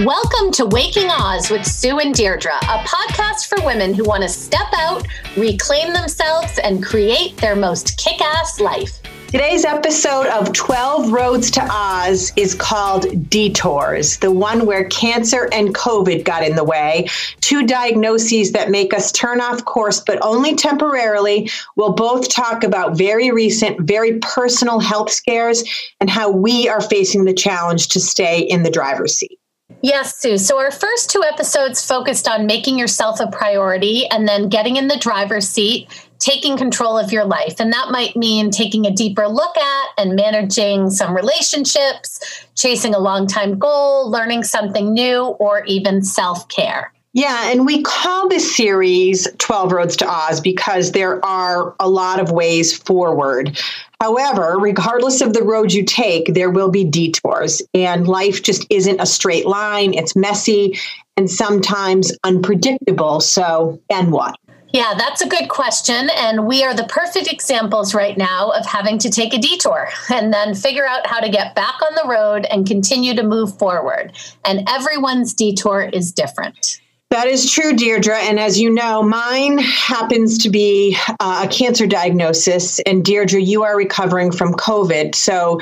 Welcome to Waking Oz with Sue and Deirdre, a podcast for women who want to step out, reclaim themselves, and create their most kick ass life. Today's episode of 12 Roads to Oz is called Detours, the one where cancer and COVID got in the way. Two diagnoses that make us turn off course, but only temporarily. We'll both talk about very recent, very personal health scares and how we are facing the challenge to stay in the driver's seat. Yes, Sue. So, our first two episodes focused on making yourself a priority and then getting in the driver's seat taking control of your life. And that might mean taking a deeper look at and managing some relationships, chasing a long time goal, learning something new, or even self care. Yeah, and we call this series 12 Roads to Oz because there are a lot of ways forward. However, regardless of the road you take, there will be detours, and life just isn't a straight line. It's messy and sometimes unpredictable. So, and what? Yeah, that's a good question. And we are the perfect examples right now of having to take a detour and then figure out how to get back on the road and continue to move forward. And everyone's detour is different. That is true, Deirdre. And as you know, mine happens to be uh, a cancer diagnosis. And Deirdre, you are recovering from COVID. So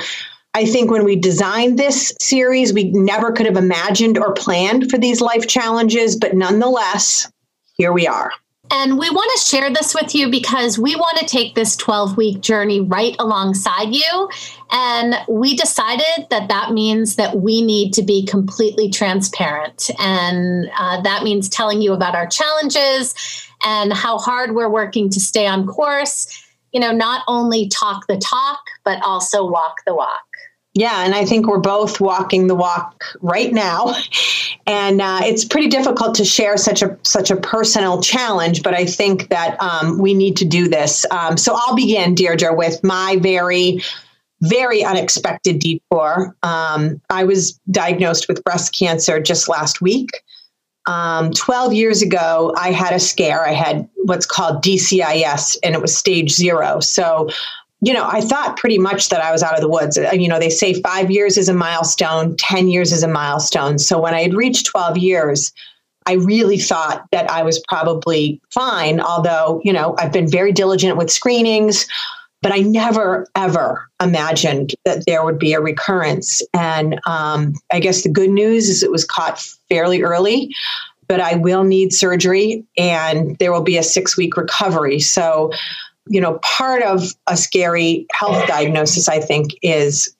I think when we designed this series, we never could have imagined or planned for these life challenges. But nonetheless, here we are. And we want to share this with you because we want to take this 12 week journey right alongside you. And we decided that that means that we need to be completely transparent. And uh, that means telling you about our challenges and how hard we're working to stay on course. You know, not only talk the talk, but also walk the walk. Yeah, and I think we're both walking the walk right now, and uh, it's pretty difficult to share such a such a personal challenge. But I think that um, we need to do this. Um, so I'll begin, Deirdre, with my very very unexpected detour. Um, I was diagnosed with breast cancer just last week. Um, 12 years ago, I had a scare. I had what's called DCIS, and it was stage zero. So you know, I thought pretty much that I was out of the woods. Uh, you know, they say five years is a milestone, 10 years is a milestone. So when I had reached 12 years, I really thought that I was probably fine, although, you know, I've been very diligent with screenings, but I never, ever imagined that there would be a recurrence. And um, I guess the good news is it was caught fairly early, but I will need surgery and there will be a six week recovery. So, you know, part of a scary health diagnosis, I think, is,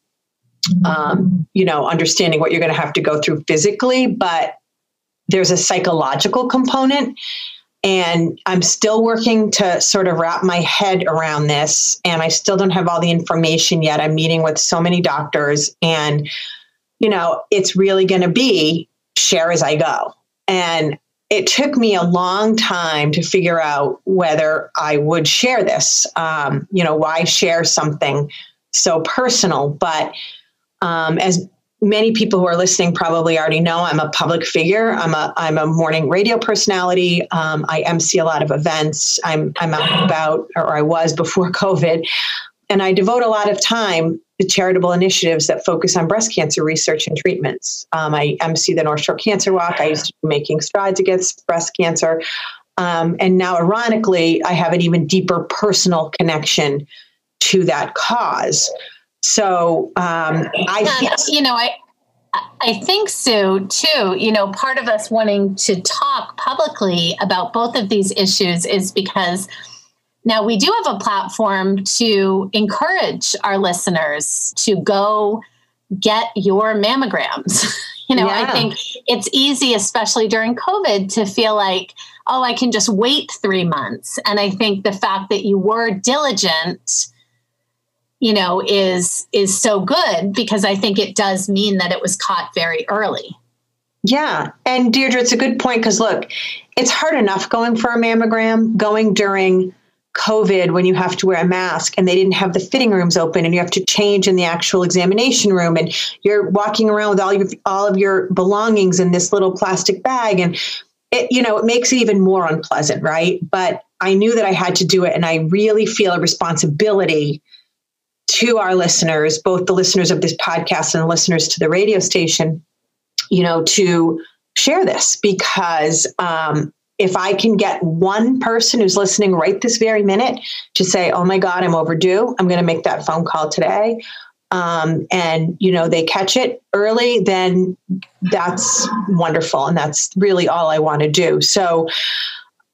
um, you know, understanding what you're going to have to go through physically, but there's a psychological component. And I'm still working to sort of wrap my head around this. And I still don't have all the information yet. I'm meeting with so many doctors. And, you know, it's really going to be share as I go. And it took me a long time to figure out whether I would share this. Um, you know, why share something so personal? But um, as many people who are listening probably already know, I'm a public figure. I'm a I'm a morning radio personality. Um, I MC a lot of events. I'm I'm out about, or I was before COVID, and I devote a lot of time to charitable initiatives that focus on breast cancer research and treatments. Um, I MC the North Shore Cancer Walk. I used to be making strides against breast cancer. Um, and now, ironically, I have an even deeper personal connection to that cause. So um, I, you know, I, I think, Sue, too, you know, part of us wanting to talk publicly about both of these issues is because now, we do have a platform to encourage our listeners to go get your mammograms. you know, yeah. I think it's easy, especially during COVID, to feel like, oh, I can just wait three months. And I think the fact that you were diligent you know is is so good because i think it does mean that it was caught very early yeah and deirdre it's a good point because look it's hard enough going for a mammogram going during COVID when you have to wear a mask and they didn't have the fitting rooms open and you have to change in the actual examination room and you're walking around with all your all of your belongings in this little plastic bag and it you know it makes it even more unpleasant right? But I knew that I had to do it and I really feel a responsibility to our listeners both the listeners of this podcast and the listeners to the radio station you know, to share this because um, if I can get one person who's listening right this very minute to say, "Oh my God, I'm overdue. I'm going to make that phone call today," um, and you know they catch it early, then that's wonderful, and that's really all I want to do. So,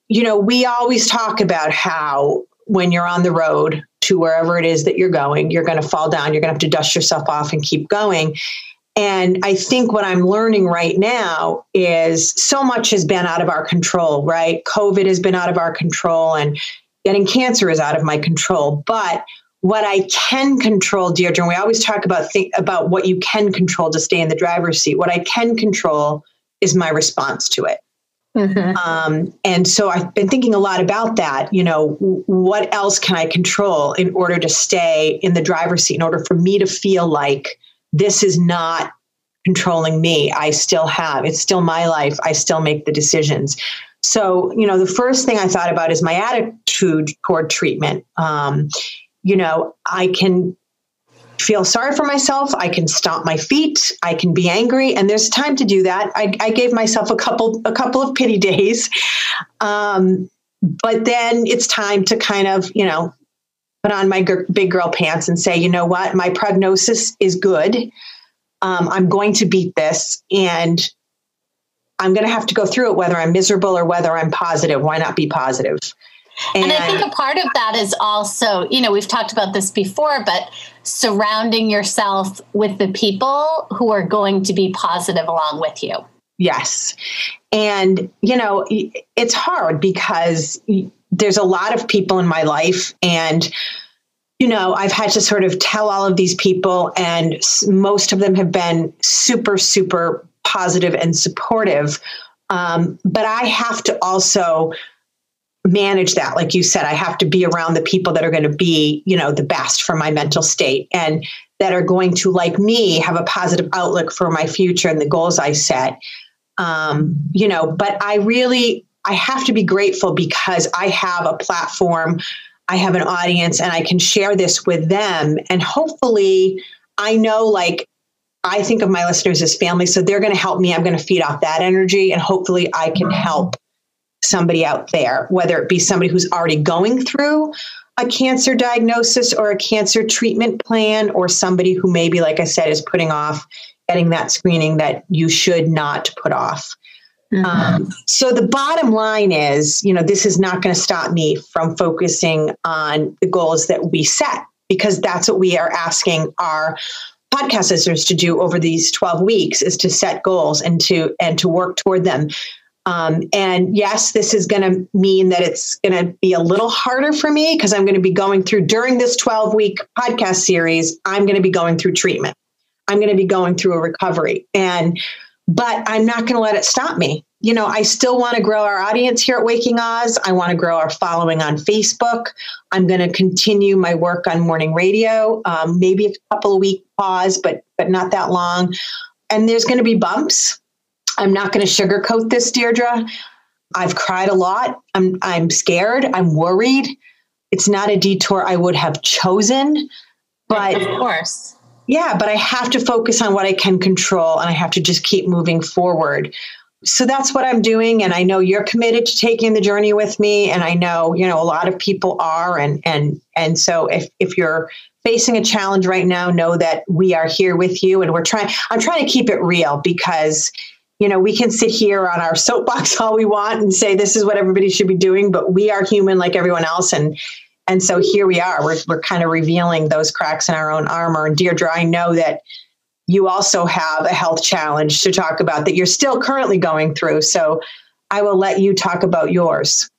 you know, we always talk about how when you're on the road to wherever it is that you're going, you're going to fall down. You're going to have to dust yourself off and keep going. And I think what I'm learning right now is so much has been out of our control, right? COVID has been out of our control and getting cancer is out of my control. But what I can control, Deirdre, and we always talk about think about what you can control to stay in the driver's seat. What I can control is my response to it. Mm-hmm. Um, and so I've been thinking a lot about that. You know, what else can I control in order to stay in the driver's seat, in order for me to feel like this is not controlling me. I still have, it's still my life. I still make the decisions. So, you know, the first thing I thought about is my attitude toward treatment. Um, you know, I can feel sorry for myself. I can stomp my feet. I can be angry, and there's time to do that. I, I gave myself a couple a couple of pity days, um, but then it's time to kind of you know put on my g- big girl pants and say, you know what, my prognosis is good. Um, I'm going to beat this, and I'm going to have to go through it, whether I'm miserable or whether I'm positive. Why not be positive? And, and, I think a part of that is also, you know, we've talked about this before, but surrounding yourself with the people who are going to be positive along with you. Yes. And, you know, it's hard because there's a lot of people in my life and you know i've had to sort of tell all of these people and most of them have been super super positive and supportive. Um, but i have to also manage that like you said i have to be around the people that are going to be you know the best for my mental state and that are going to like me have a positive outlook for my future and the goals i set. Um, you know but i really I have to be grateful because I have a platform, I have an audience, and I can share this with them. And hopefully, I know like I think of my listeners as family, so they're going to help me. I'm going to feed off that energy, and hopefully, I can help somebody out there, whether it be somebody who's already going through a cancer diagnosis or a cancer treatment plan, or somebody who maybe, like I said, is putting off getting that screening that you should not put off. Mm-hmm. Um, so the bottom line is, you know, this is not going to stop me from focusing on the goals that we set because that's what we are asking our podcast listeners to do over these 12 weeks is to set goals and to and to work toward them. Um, and yes, this is going to mean that it's going to be a little harder for me because I'm going to be going through during this 12 week podcast series. I'm going to be going through treatment. I'm going to be going through a recovery and but I'm not going to let it stop me. You know, I still want to grow our audience here at Waking Oz. I want to grow our following on Facebook. I'm going to continue my work on morning radio. Um, maybe a couple of week pause, but but not that long. And there's going to be bumps. I'm not going to sugarcoat this, Deirdre. I've cried a lot. I'm I'm scared. I'm worried. It's not a detour I would have chosen, but of course yeah, but I have to focus on what I can control and I have to just keep moving forward. So that's what I'm doing and I know you're committed to taking the journey with me and I know, you know, a lot of people are and and and so if if you're facing a challenge right now, know that we are here with you and we're trying I'm trying to keep it real because you know, we can sit here on our soapbox all we want and say this is what everybody should be doing, but we are human like everyone else and and so here we are. We're, we're kind of revealing those cracks in our own armor. And Deirdre, I know that you also have a health challenge to talk about that you're still currently going through. So I will let you talk about yours.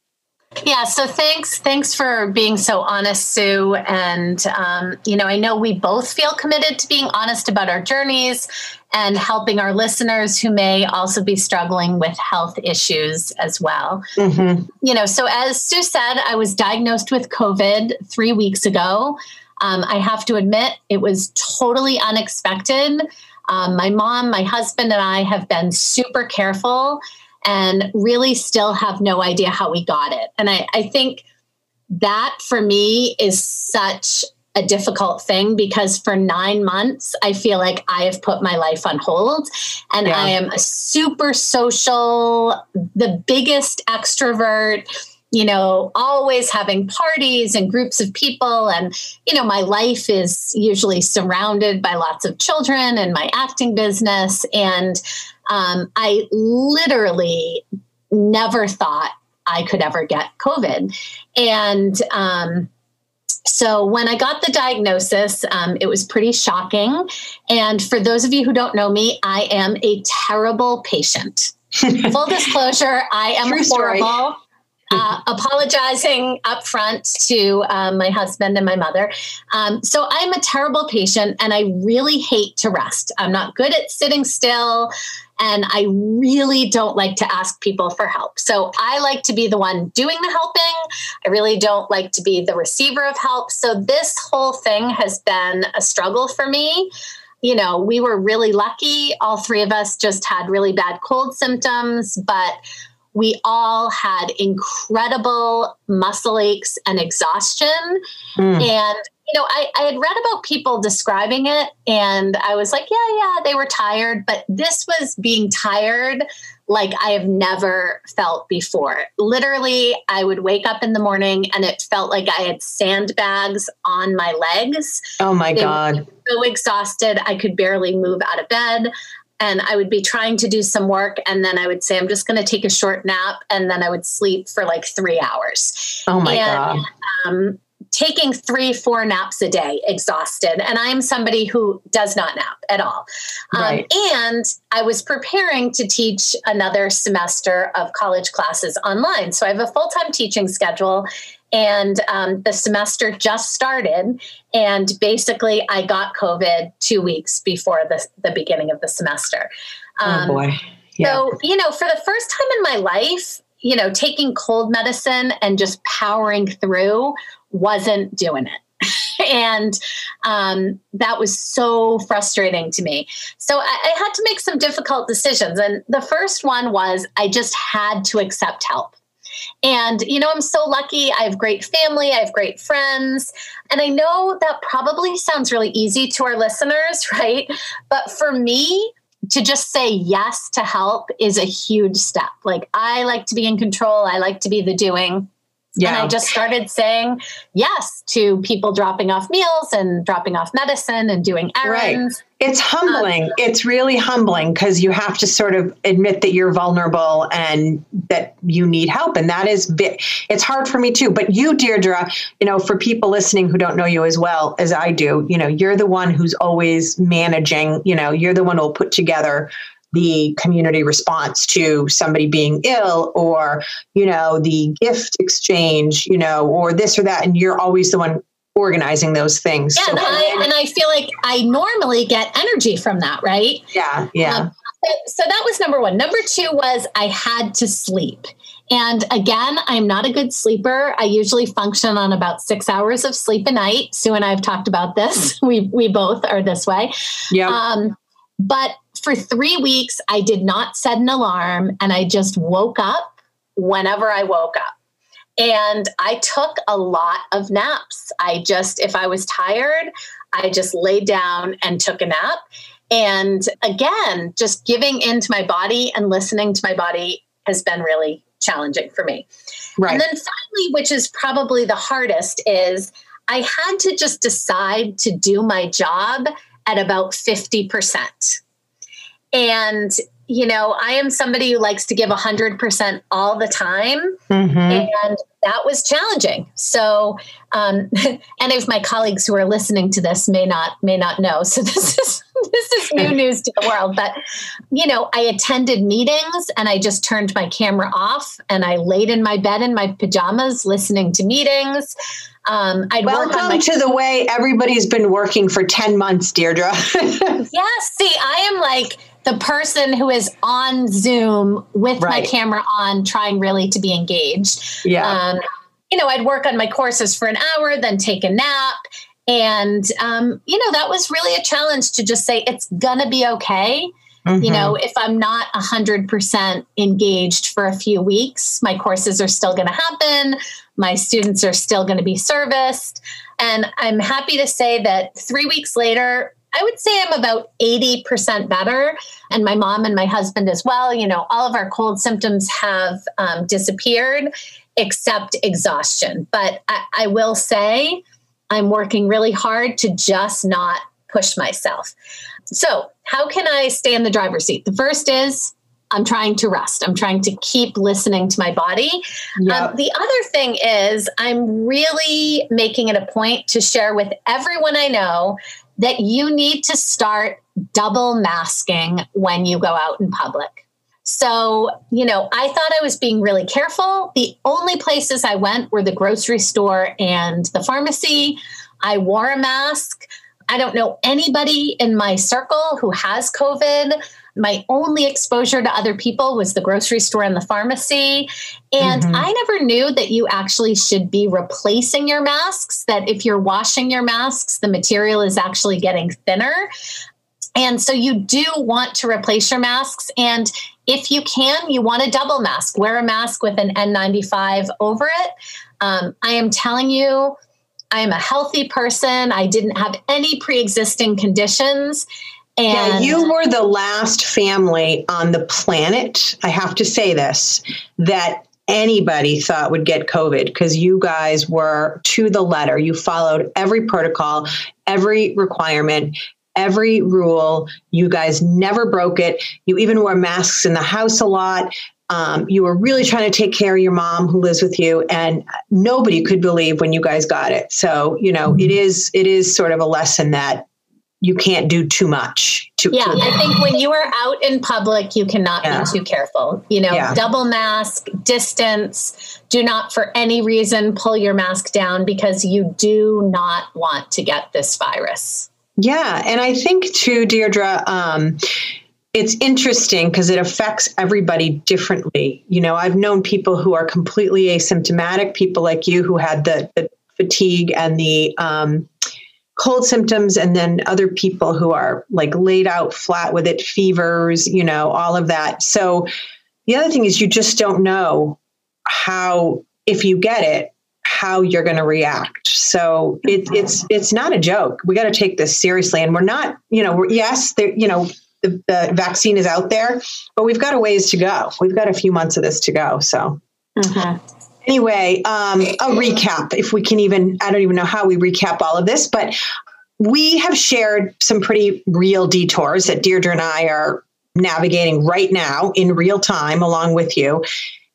Yeah, so thanks, thanks for being so honest, Sue. And um, you know, I know we both feel committed to being honest about our journeys and helping our listeners who may also be struggling with health issues as well. Mm-hmm. You know, so as Sue said, I was diagnosed with COVID three weeks ago. Um, I have to admit, it was totally unexpected. Um, my mom, my husband, and I have been super careful and really still have no idea how we got it. And I, I think that for me is such a difficult thing because for nine months, I feel like I have put my life on hold and yeah. I am a super social, the biggest extrovert you know, always having parties and groups of people. And, you know, my life is usually surrounded by lots of children and my acting business. And um, I literally never thought I could ever get COVID. And, um, so when I got the diagnosis, um, it was pretty shocking. And for those of you who don't know me, I am a terrible patient. Full disclosure, I am True horrible. Uh, apologizing up front to um, my husband and my mother. Um, so I'm a terrible patient and I really hate to rest. I'm not good at sitting still. And I really don't like to ask people for help. So I like to be the one doing the helping. I really don't like to be the receiver of help. So this whole thing has been a struggle for me you know, we were really lucky. All three of us just had really bad cold symptoms, but we all had incredible muscle aches and exhaustion. Mm. And, you know, I, I, had read about people describing it and I was like, yeah, yeah, they were tired. But this was being tired like I have never felt before. Literally, I would wake up in the morning and it felt like I had sandbags on my legs. Oh my they God. So exhausted, I could barely move out of bed and I would be trying to do some work, and then I would say, I'm just going to take a short nap, and then I would sleep for like three hours. Oh my and, God. Um, taking three, four naps a day, exhausted. And I am somebody who does not nap at all. Um, and I was preparing to teach another semester of college classes online. So I have a full time teaching schedule and um, the semester just started and basically i got covid two weeks before the, the beginning of the semester oh, um, oh boy yeah. so you know for the first time in my life you know taking cold medicine and just powering through wasn't doing it and um, that was so frustrating to me. So I, I, had to make some difficult decisions. And the first one was I just had to accept help. And, you know, I'm so lucky. I have great family, I have great friends. And I know that probably sounds really easy to our listeners, right? But for me, to just say yes to help is a huge step. Like, I like to be in control, I like to be the doing. Yeah. And I just started saying yes to people dropping off meals and dropping off medicine and doing errands. Right. It's humbling. Um, it's really humbling because you have to sort of admit that you're vulnerable and that you need help. And that is, it's hard for me too. But you, Deirdre, you know, for people listening who don't know you as well as I do, you know, you're the one who's always managing, you know, you're the one who'll put together the community response to somebody being ill or you know the gift exchange you know or this or that and you're always the one organizing those things yeah so, and, I, and I feel like i normally get energy from that right yeah yeah um, so, so that was number one number two was i had to sleep and again, I'm not a good sleeper. I usually function on about six hours of sleep a night. Sue and I have talked about this. We we both are this way. Yeah. Um, but for three weeks, I did not set an alarm and I just woke up whenever I woke up. And I took a lot of naps. I just, if I was tired, I just laid down and took a nap. And again, just giving into my body and listening to my body has been really challenging for me. Right. And then finally, which is probably the hardest, is I had to just decide to do my job at about 50%. And, you know, I am somebody who likes to give 100% all the time. Mm-hmm. And that was challenging. So, um, and if my colleagues who are listening to this may not may not know, so this is this is new news to the world. But you know, I attended meetings and I just turned my camera off and I laid in my bed in my pajamas listening to meetings. Um, I'd Welcome my- to the way everybody's been working for 10 months, Deirdre. yes. See, I am like the person who is on Zoom with right. my camera on, trying really to be engaged. Yeah. Um, you know, I'd work on my courses for an hour, then take a nap. And, um, you know, that was really a challenge to just say, it's going to be okay. Mm-hmm. You know, if I'm not 100% engaged for a few weeks, my courses are still going to happen. My students are still going to be serviced. And I'm happy to say that three weeks later, I would say I'm about 80% better. And my mom and my husband as well. You know, all of our cold symptoms have um, disappeared except exhaustion. But I, I will say I'm working really hard to just not push myself. So, how can I stay in the driver's seat? The first is I'm trying to rest. I'm trying to keep listening to my body. Yep. Um, the other thing is, I'm really making it a point to share with everyone I know that you need to start double masking when you go out in public. So, you know, I thought I was being really careful. The only places I went were the grocery store and the pharmacy. I wore a mask. I don't know anybody in my circle who has COVID. My only exposure to other people was the grocery store and the pharmacy. And mm-hmm. I never knew that you actually should be replacing your masks, that if you're washing your masks, the material is actually getting thinner. And so you do want to replace your masks. And if you can, you want a double mask. Wear a mask with an N95 over it. Um, I am telling you, I am a healthy person. I didn't have any pre existing conditions. And yeah, you were the last family on the planet, I have to say this, that anybody thought would get COVID because you guys were to the letter. You followed every protocol, every requirement, every rule. You guys never broke it. You even wore masks in the house a lot. Um, you were really trying to take care of your mom who lives with you, and nobody could believe when you guys got it. So you know it is it is sort of a lesson that you can't do too much. Too, yeah, too I think when you are out in public, you cannot yeah. be too careful. You know, yeah. double mask, distance. Do not, for any reason, pull your mask down because you do not want to get this virus. Yeah, and I think too, Deirdre. Um, it's interesting because it affects everybody differently. You know, I've known people who are completely asymptomatic, people like you who had the, the fatigue and the um, cold symptoms, and then other people who are like laid out flat with it, fevers, you know, all of that. So the other thing is you just don't know how, if you get it, how you're going to react. So it, it's it's not a joke. We got to take this seriously, and we're not. You know, yes, you know, the, the, vaccine is out there, but we've got a ways to go. We've got a few months of this to go. So. Mm-hmm. Anyway, um, a recap, if we can even, I don't even know how we recap all of this, but we have shared some pretty real detours that Deirdre and I are navigating right now in real time along with you.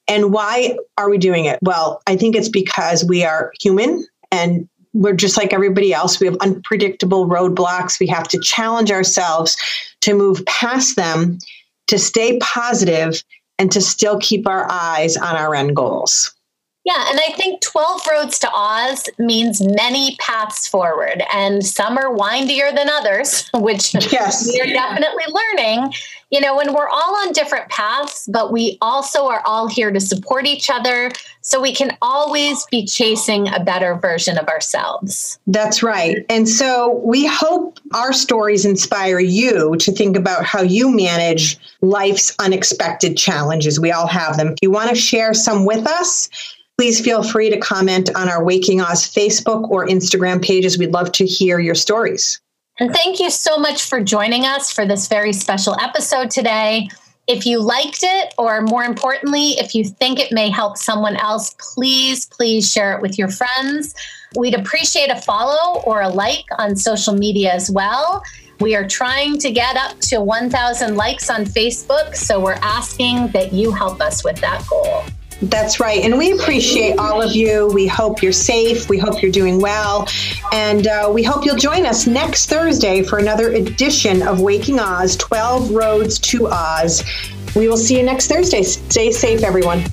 And why are we doing it? Well, I think it's because we are human and we're just like everybody else. We have unpredictable roadblocks. We have to challenge ourselves to move past them, to stay positive, and to still keep our eyes on our end goals. Yeah, and I think 12 Roads to Oz means many paths forward, and some are windier than others, which yes. we are definitely learning. You know, when we're all on different paths, but we also are all here to support each other so we can always be chasing a better version of ourselves. That's right. And so we hope our stories inspire you to think about how you manage life's unexpected challenges. We all have them. If you want to share some with us, Please feel free to comment on our Waking Oz Facebook or Instagram pages. We'd love to hear your stories. And thank you so much for joining us for this very special episode today. If you liked it, or more importantly, if you think it may help someone else, please, please share it with your friends. We'd appreciate a follow or a like on social media as well. We are trying to get up to 1,000 likes on Facebook, so we're asking that you help us with that goal. That's right. And we appreciate all of you. We hope you're safe. We hope you're doing well. And uh, we hope you'll join us next Thursday for another edition of Waking Oz 12 Roads to Oz. We will see you next Thursday. Stay safe, everyone.